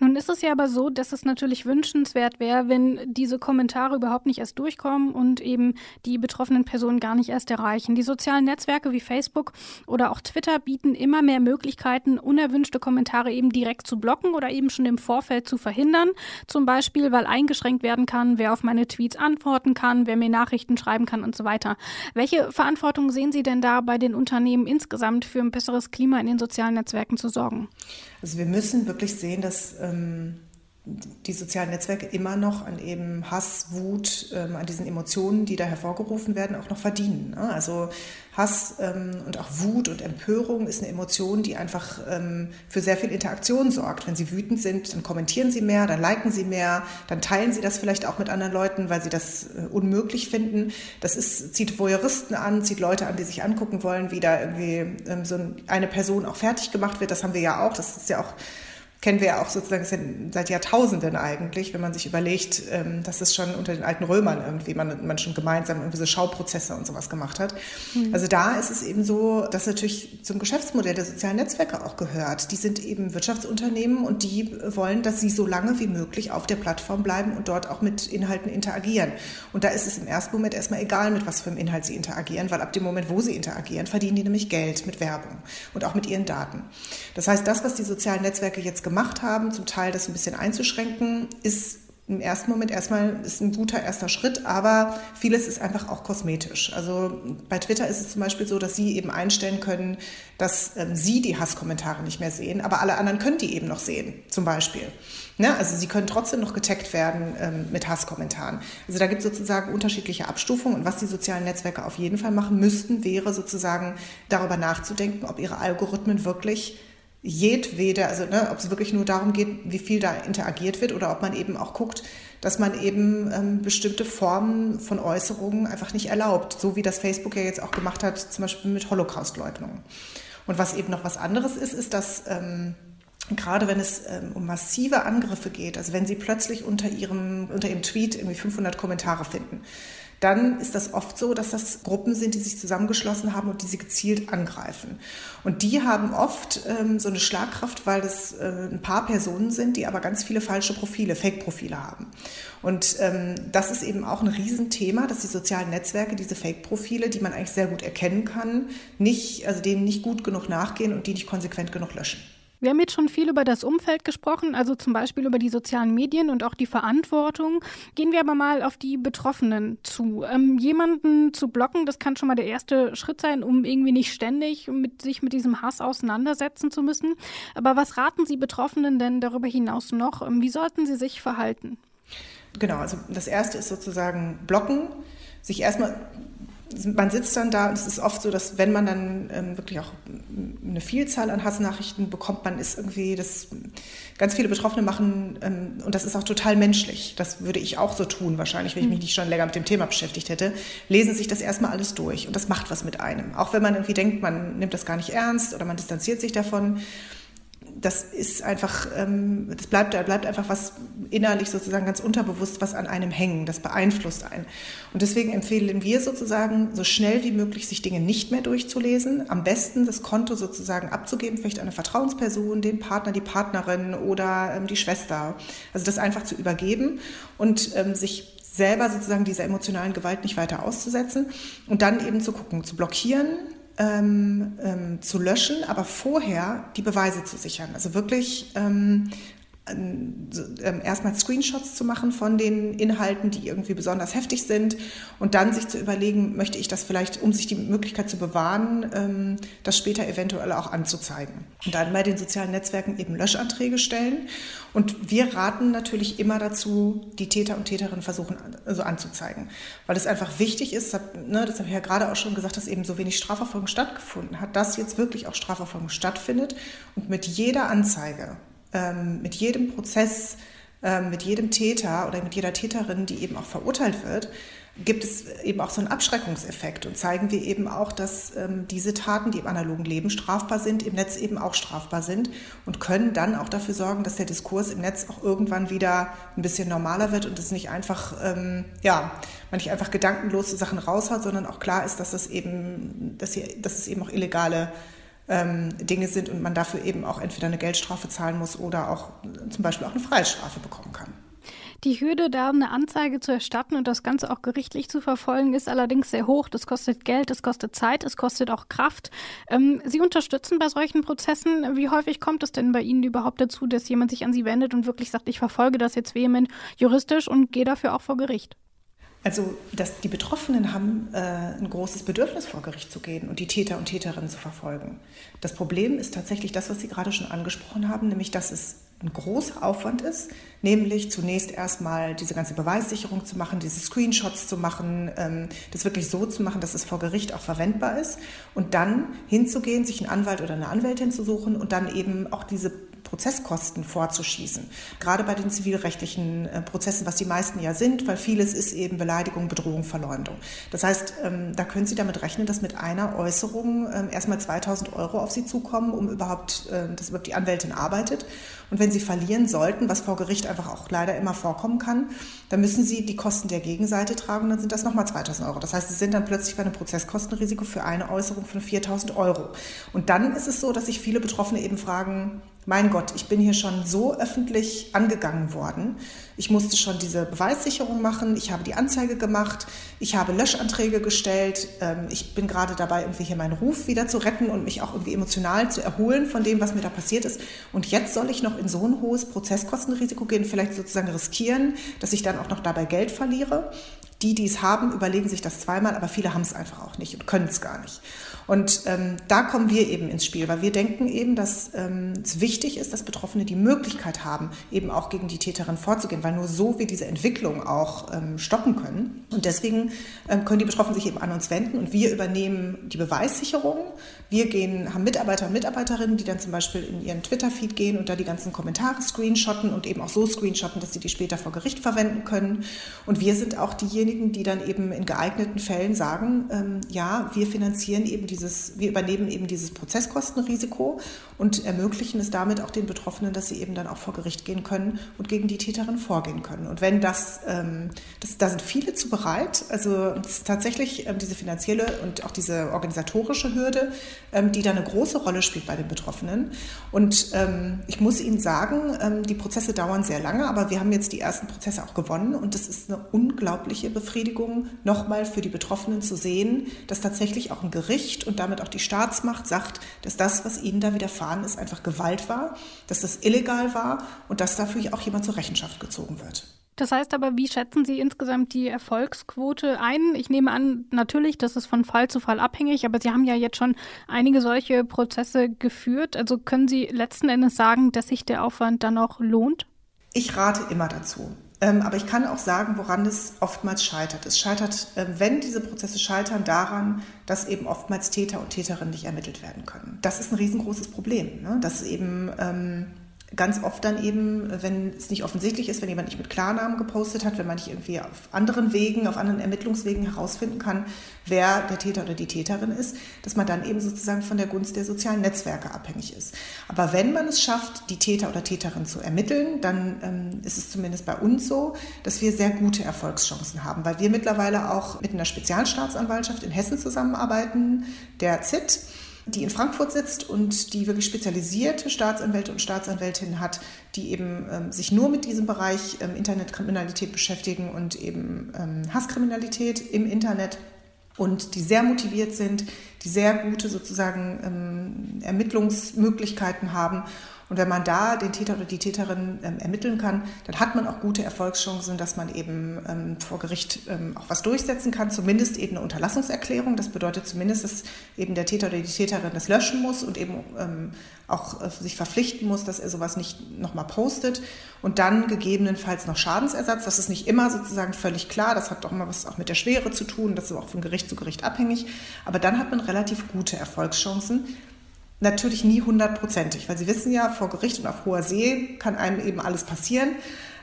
Nun ist es ja aber so, dass es natürlich wünschenswert wäre, wenn diese Kommentare überhaupt nicht erst durchkommen und eben die betroffenen Personen gar nicht erst erreichen. Die sozialen Netzwerke wie Facebook oder auch Twitter bieten immer mehr Möglichkeiten, unerwünschte Kommentare eben direkt zu blocken oder eben schon im Vorfeld zu verhindern. Zum Beispiel, weil eingeschränkt werden kann, wer auf meine Tweets antworten kann, wer mir Nachrichten schreiben kann und so weiter. Welche Verantwortung sehen Sie denn da bei den Unternehmen insgesamt für ein besseres Klima in den sozialen Netzwerken zu sorgen? Also wir müssen wirklich sehen, dass ähm, die sozialen Netzwerke immer noch an eben Hass, Wut, ähm, an diesen Emotionen, die da hervorgerufen werden, auch noch verdienen. Ne? Also Hass ähm, und auch Wut und Empörung ist eine Emotion, die einfach ähm, für sehr viel Interaktion sorgt. Wenn Sie wütend sind, dann kommentieren Sie mehr, dann liken Sie mehr, dann teilen Sie das vielleicht auch mit anderen Leuten, weil Sie das äh, unmöglich finden. Das ist, zieht Voyeuristen an, zieht Leute an, die sich angucken wollen, wie da irgendwie ähm, so eine Person auch fertig gemacht wird. Das haben wir ja auch. Das ist ja auch kennen wir ja auch sozusagen seit Jahrtausenden eigentlich, wenn man sich überlegt, ähm, dass es schon unter den alten Römern irgendwie man, man schon gemeinsam irgendwie so Schauprozesse und sowas gemacht hat. Mhm. Also da ist es eben so, dass natürlich zum Geschäftsmodell der sozialen Netzwerke auch gehört. Die sind eben Wirtschaftsunternehmen und die wollen, dass sie so lange wie möglich auf der Plattform bleiben und dort auch mit Inhalten interagieren. Und da ist es im ersten Moment erstmal egal, mit was für einem Inhalt sie interagieren, weil ab dem Moment, wo sie interagieren, verdienen die nämlich Geld mit Werbung und auch mit ihren Daten. Das heißt, das, was die sozialen Netzwerke jetzt gemacht haben, zum Teil das ein bisschen einzuschränken, ist im ersten Moment erstmal ist ein guter erster Schritt, aber vieles ist einfach auch kosmetisch. Also bei Twitter ist es zum Beispiel so, dass Sie eben einstellen können, dass ähm, Sie die Hasskommentare nicht mehr sehen, aber alle anderen können die eben noch sehen, zum Beispiel. Ne? Also Sie können trotzdem noch getaggt werden ähm, mit Hasskommentaren. Also da gibt es sozusagen unterschiedliche Abstufungen und was die sozialen Netzwerke auf jeden Fall machen müssten, wäre sozusagen darüber nachzudenken, ob ihre Algorithmen wirklich jedwede, also ne, ob es wirklich nur darum geht, wie viel da interagiert wird oder ob man eben auch guckt, dass man eben ähm, bestimmte Formen von Äußerungen einfach nicht erlaubt, so wie das Facebook ja jetzt auch gemacht hat, zum Beispiel mit Holocaust-Leugnung. Und was eben noch was anderes ist, ist, dass ähm, gerade wenn es ähm, um massive Angriffe geht, also wenn Sie plötzlich unter Ihrem, unter Ihrem Tweet irgendwie 500 Kommentare finden, dann ist das oft so, dass das Gruppen sind, die sich zusammengeschlossen haben und die sie gezielt angreifen. Und die haben oft ähm, so eine Schlagkraft, weil das äh, ein paar Personen sind, die aber ganz viele falsche Profile, Fake-Profile haben. Und ähm, das ist eben auch ein Riesenthema, dass die sozialen Netzwerke diese Fake-Profile, die man eigentlich sehr gut erkennen kann, nicht, also denen nicht gut genug nachgehen und die nicht konsequent genug löschen. Wir haben jetzt schon viel über das Umfeld gesprochen, also zum Beispiel über die sozialen Medien und auch die Verantwortung. Gehen wir aber mal auf die Betroffenen zu. Ähm, jemanden zu blocken, das kann schon mal der erste Schritt sein, um irgendwie nicht ständig mit sich mit diesem Hass auseinandersetzen zu müssen. Aber was raten Sie Betroffenen denn darüber hinaus noch? Ähm, wie sollten sie sich verhalten? Genau, also das erste ist sozusagen blocken, sich erstmal man sitzt dann da und es ist oft so, dass wenn man dann ähm, wirklich auch eine Vielzahl an Hassnachrichten bekommt, man ist irgendwie, das ganz viele Betroffene machen ähm, und das ist auch total menschlich. Das würde ich auch so tun wahrscheinlich, wenn ich mich hm. nicht schon länger mit dem Thema beschäftigt hätte. Lesen sich das erstmal alles durch und das macht was mit einem. Auch wenn man irgendwie denkt, man nimmt das gar nicht ernst oder man distanziert sich davon das ist einfach, ähm, das bleibt, da bleibt einfach was innerlich sozusagen ganz unterbewusst, was an einem hängen. Das beeinflusst einen. Und deswegen empfehlen wir sozusagen, so schnell wie möglich sich Dinge nicht mehr durchzulesen. Am besten das Konto sozusagen abzugeben, vielleicht eine Vertrauensperson, den Partner, die Partnerin oder ähm, die Schwester. Also das einfach zu übergeben und ähm, sich selber sozusagen dieser emotionalen Gewalt nicht weiter auszusetzen und dann eben zu gucken, zu blockieren, ähm, ähm, zu löschen, aber vorher die Beweise zu sichern. Also wirklich ähm, erstmal Screenshots zu machen von den Inhalten, die irgendwie besonders heftig sind und dann sich zu überlegen, möchte ich das vielleicht, um sich die Möglichkeit zu bewahren, ähm, das später eventuell auch anzuzeigen. Und dann bei den sozialen Netzwerken eben Löschanträge stellen. Und wir raten natürlich immer dazu, die Täter und Täterinnen versuchen also anzuzeigen, weil es einfach wichtig ist, ne, das habe ich ja gerade auch schon gesagt, dass eben so wenig Strafverfolgung stattgefunden hat, dass jetzt wirklich auch Strafverfolgung stattfindet und mit jeder Anzeige ähm, mit jedem Prozess, ähm, mit jedem Täter oder mit jeder Täterin, die eben auch verurteilt wird, gibt es eben auch so einen Abschreckungseffekt und zeigen wir eben auch, dass ähm, diese Taten, die im analogen Leben strafbar sind, im Netz eben auch strafbar sind und können dann auch dafür sorgen, dass der Diskurs im Netz auch irgendwann wieder ein bisschen normaler wird und es nicht einfach, ähm, ja, man nicht einfach gedankenlose Sachen raushaut, sondern auch klar ist, dass das eben, dass, hier, dass es eben auch illegale ähm, Dinge sind und man dafür eben auch entweder eine Geldstrafe zahlen muss oder auch zum Beispiel auch eine Freiheitsstrafe bekommen kann. Die Hürde, da eine Anzeige zu erstatten und das Ganze auch gerichtlich zu verfolgen, ist allerdings sehr hoch. Das kostet Geld, das kostet Zeit, es kostet auch Kraft. Ähm, Sie unterstützen bei solchen Prozessen. Wie häufig kommt es denn bei Ihnen überhaupt dazu, dass jemand sich an Sie wendet und wirklich sagt, ich verfolge das jetzt vehement juristisch und gehe dafür auch vor Gericht? Also dass die Betroffenen haben äh, ein großes Bedürfnis vor Gericht zu gehen und die Täter und Täterinnen zu verfolgen. Das Problem ist tatsächlich das, was Sie gerade schon angesprochen haben, nämlich dass es ein großer Aufwand ist, nämlich zunächst erstmal diese ganze Beweissicherung zu machen, diese Screenshots zu machen, ähm, das wirklich so zu machen, dass es vor Gericht auch verwendbar ist und dann hinzugehen, sich einen Anwalt oder eine Anwältin zu suchen und dann eben auch diese Prozesskosten vorzuschießen. Gerade bei den zivilrechtlichen äh, Prozessen, was die meisten ja sind, weil vieles ist eben Beleidigung, Bedrohung, Verleumdung. Das heißt, ähm, da können Sie damit rechnen, dass mit einer Äußerung ähm, erstmal 2000 Euro auf Sie zukommen, um überhaupt, äh, dass überhaupt die Anwältin arbeitet. Und wenn Sie verlieren sollten, was vor Gericht einfach auch leider immer vorkommen kann, dann müssen Sie die Kosten der Gegenseite tragen und dann sind das nochmal 2000 Euro. Das heißt, Sie sind dann plötzlich bei einem Prozesskostenrisiko für eine Äußerung von 4000 Euro. Und dann ist es so, dass sich viele Betroffene eben fragen, mein Gott, ich bin hier schon so öffentlich angegangen worden. Ich musste schon diese Beweissicherung machen, ich habe die Anzeige gemacht, ich habe Löschanträge gestellt, ähm, ich bin gerade dabei, irgendwie hier meinen Ruf wieder zu retten und mich auch irgendwie emotional zu erholen von dem, was mir da passiert ist. Und jetzt soll ich noch in so ein hohes Prozesskostenrisiko gehen, vielleicht sozusagen riskieren, dass ich dann auch noch dabei Geld verliere. Die, die es haben, überlegen sich das zweimal, aber viele haben es einfach auch nicht und können es gar nicht. Und ähm, da kommen wir eben ins Spiel, weil wir denken eben, dass ähm, es wichtig ist, dass Betroffene die Möglichkeit haben, eben auch gegen die Täterin vorzugehen, weil nur so wir diese Entwicklung auch ähm, stoppen können. Und deswegen ähm, können die Betroffenen sich eben an uns wenden und wir übernehmen die Beweissicherung. Wir gehen, haben Mitarbeiter und Mitarbeiterinnen, die dann zum Beispiel in ihren Twitter-Feed gehen und da die ganzen Kommentare screenshotten und eben auch so screenshotten, dass sie die später vor Gericht verwenden können. Und wir sind auch diejenigen, die dann eben in geeigneten Fällen sagen, ähm, ja, wir finanzieren eben diese dieses, wir übernehmen eben dieses Prozesskostenrisiko und ermöglichen es damit auch den Betroffenen, dass sie eben dann auch vor Gericht gehen können und gegen die Täterin vorgehen können. Und wenn das, ähm, das da sind viele zu bereit, also tatsächlich ähm, diese finanzielle und auch diese organisatorische Hürde, ähm, die da eine große Rolle spielt bei den Betroffenen. Und ähm, ich muss Ihnen sagen, ähm, die Prozesse dauern sehr lange, aber wir haben jetzt die ersten Prozesse auch gewonnen und das ist eine unglaubliche Befriedigung, nochmal für die Betroffenen zu sehen, dass tatsächlich auch ein Gericht und damit auch die Staatsmacht sagt, dass das, was ihnen da widerfahren ist, einfach Gewalt war, dass das illegal war und dass dafür auch jemand zur Rechenschaft gezogen wird. Das heißt aber, wie schätzen Sie insgesamt die Erfolgsquote ein? Ich nehme an, natürlich, das ist von Fall zu Fall abhängig, aber Sie haben ja jetzt schon einige solche Prozesse geführt. Also können Sie letzten Endes sagen, dass sich der Aufwand dann auch lohnt? Ich rate immer dazu. Ähm, aber ich kann auch sagen, woran es oftmals scheitert. Es scheitert, äh, wenn diese Prozesse scheitern, daran, dass eben oftmals Täter und Täterinnen nicht ermittelt werden können. Das ist ein riesengroßes Problem. Ne? Dass eben ähm, ganz oft dann eben, wenn es nicht offensichtlich ist, wenn jemand nicht mit Klarnamen gepostet hat, wenn man nicht irgendwie auf anderen Wegen, auf anderen Ermittlungswegen herausfinden kann, wer der Täter oder die Täterin ist, dass man dann eben sozusagen von der Gunst der sozialen Netzwerke abhängig ist. Aber wenn man es schafft, die Täter oder Täterin zu ermitteln, dann ähm, ist es zumindest bei uns so, dass wir sehr gute Erfolgschancen haben, weil wir mittlerweile auch mit einer Spezialstaatsanwaltschaft in Hessen zusammenarbeiten, der ZIT die in Frankfurt sitzt und die wirklich spezialisierte Staatsanwälte und Staatsanwältinnen hat, die eben ähm, sich nur mit diesem Bereich ähm, Internetkriminalität beschäftigen und eben ähm, Hasskriminalität im Internet und die sehr motiviert sind, die sehr gute sozusagen ähm, Ermittlungsmöglichkeiten haben Und wenn man da den Täter oder die Täterin ähm, ermitteln kann, dann hat man auch gute Erfolgschancen, dass man eben ähm, vor Gericht ähm, auch was durchsetzen kann, zumindest eben eine Unterlassungserklärung. Das bedeutet zumindest, dass eben der Täter oder die Täterin das löschen muss und eben ähm, auch äh, sich verpflichten muss, dass er sowas nicht nochmal postet. Und dann gegebenenfalls noch Schadensersatz. Das ist nicht immer sozusagen völlig klar. Das hat doch immer was auch mit der Schwere zu tun. Das ist auch von Gericht zu Gericht abhängig. Aber dann hat man relativ gute Erfolgschancen. Natürlich nie hundertprozentig, weil Sie wissen ja, vor Gericht und auf hoher See kann einem eben alles passieren.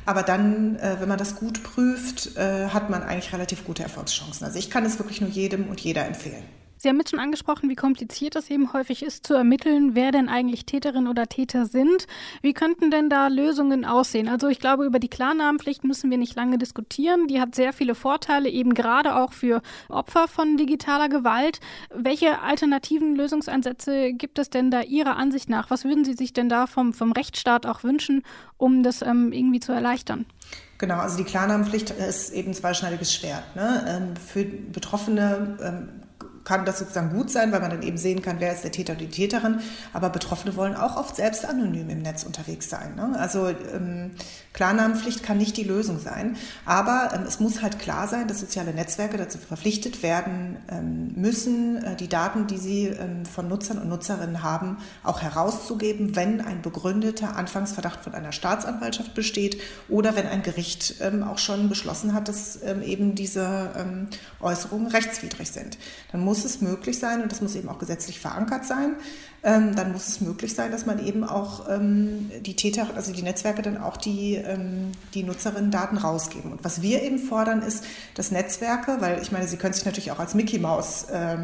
Aber dann, äh, wenn man das gut prüft, äh, hat man eigentlich relativ gute Erfolgschancen. Also ich kann es wirklich nur jedem und jeder empfehlen. Sie haben jetzt schon angesprochen, wie kompliziert es eben häufig ist zu ermitteln, wer denn eigentlich Täterin oder Täter sind. Wie könnten denn da Lösungen aussehen? Also ich glaube, über die Klarnamenpflicht müssen wir nicht lange diskutieren. Die hat sehr viele Vorteile, eben gerade auch für Opfer von digitaler Gewalt. Welche alternativen Lösungsansätze gibt es denn da Ihrer Ansicht nach? Was würden Sie sich denn da vom, vom Rechtsstaat auch wünschen, um das ähm, irgendwie zu erleichtern? Genau, also die Klarnamenpflicht ist eben ein zweischneidiges Schwert. Ne? Ähm, für Betroffene ähm, kann das sozusagen gut sein, weil man dann eben sehen kann, wer ist der Täter oder die Täterin. Aber Betroffene wollen auch oft selbst anonym im Netz unterwegs sein. Ne? Also ähm, Klarnamenpflicht kann nicht die Lösung sein. Aber ähm, es muss halt klar sein, dass soziale Netzwerke dazu verpflichtet werden ähm, müssen, äh, die Daten, die sie ähm, von Nutzern und Nutzerinnen haben, auch herauszugeben, wenn ein begründeter Anfangsverdacht von einer Staatsanwaltschaft besteht oder wenn ein Gericht ähm, auch schon beschlossen hat, dass ähm, eben diese Äußerungen rechtswidrig sind. Dann muss es möglich sein, und das muss eben auch gesetzlich verankert sein, ähm, dann muss es möglich sein, dass man eben auch ähm, die Täter, also die Netzwerke dann auch die, ähm, die Nutzerinnen-Daten rausgeben. Und was wir eben fordern, ist, dass Netzwerke, weil ich meine, Sie können sich natürlich auch als Mickey Maus äh,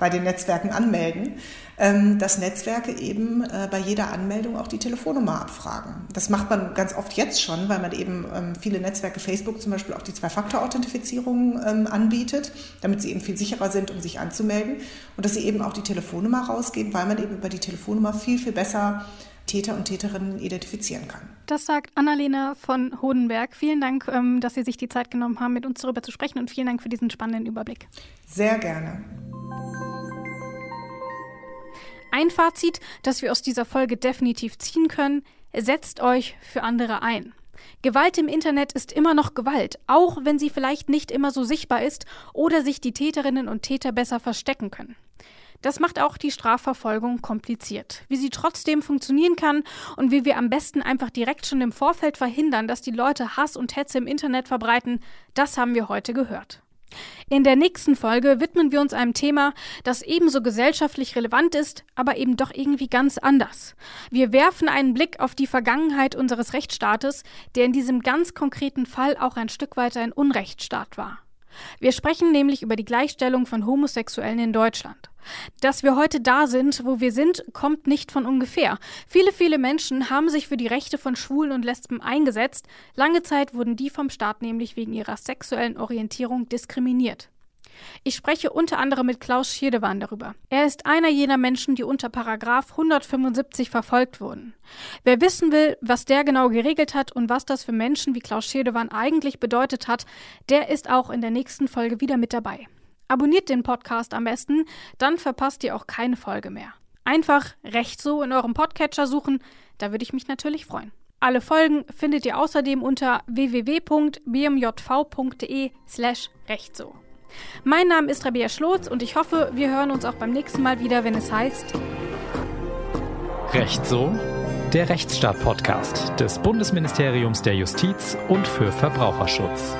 bei den Netzwerken anmelden, ähm, dass Netzwerke eben äh, bei jeder Anmeldung auch die Telefonnummer abfragen. Das macht man ganz oft jetzt schon, weil man eben ähm, viele Netzwerke, Facebook zum Beispiel, auch die Zwei-Faktor-Authentifizierung ähm, anbietet, damit sie eben viel sicherer sind, um sich anzumelden. Und dass sie eben auch die Telefonnummer rausgeben, weil man eben über die Telefonnummer viel, viel besser Täter und Täterinnen identifizieren kann. Das sagt Annalena von Hodenberg. Vielen Dank, dass Sie sich die Zeit genommen haben, mit uns darüber zu sprechen und vielen Dank für diesen spannenden Überblick. Sehr gerne. Ein Fazit, das wir aus dieser Folge definitiv ziehen können, setzt euch für andere ein. Gewalt im Internet ist immer noch Gewalt, auch wenn sie vielleicht nicht immer so sichtbar ist oder sich die Täterinnen und Täter besser verstecken können. Das macht auch die Strafverfolgung kompliziert. Wie sie trotzdem funktionieren kann und wie wir am besten einfach direkt schon im Vorfeld verhindern, dass die Leute Hass und Hetze im Internet verbreiten, das haben wir heute gehört. In der nächsten Folge widmen wir uns einem Thema, das ebenso gesellschaftlich relevant ist, aber eben doch irgendwie ganz anders. Wir werfen einen Blick auf die Vergangenheit unseres Rechtsstaates, der in diesem ganz konkreten Fall auch ein Stück weit ein Unrechtsstaat war. Wir sprechen nämlich über die Gleichstellung von Homosexuellen in Deutschland. Dass wir heute da sind, wo wir sind, kommt nicht von ungefähr. Viele, viele Menschen haben sich für die Rechte von Schwulen und Lesben eingesetzt. Lange Zeit wurden die vom Staat nämlich wegen ihrer sexuellen Orientierung diskriminiert. Ich spreche unter anderem mit Klaus Schirdewan darüber. Er ist einer jener Menschen, die unter Paragraph 175 verfolgt wurden. Wer wissen will, was der genau geregelt hat und was das für Menschen wie Klaus Schirdewan eigentlich bedeutet hat, der ist auch in der nächsten Folge wieder mit dabei. Abonniert den Podcast am besten, dann verpasst ihr auch keine Folge mehr. Einfach recht so in eurem Podcatcher suchen, da würde ich mich natürlich freuen. Alle Folgen findet ihr außerdem unter www.bmjv.de slash rechtso. Mein Name ist Rabia Schlotz und ich hoffe, wir hören uns auch beim nächsten Mal wieder, wenn es heißt Recht so, der Rechtsstaat-Podcast des Bundesministeriums der Justiz und für Verbraucherschutz.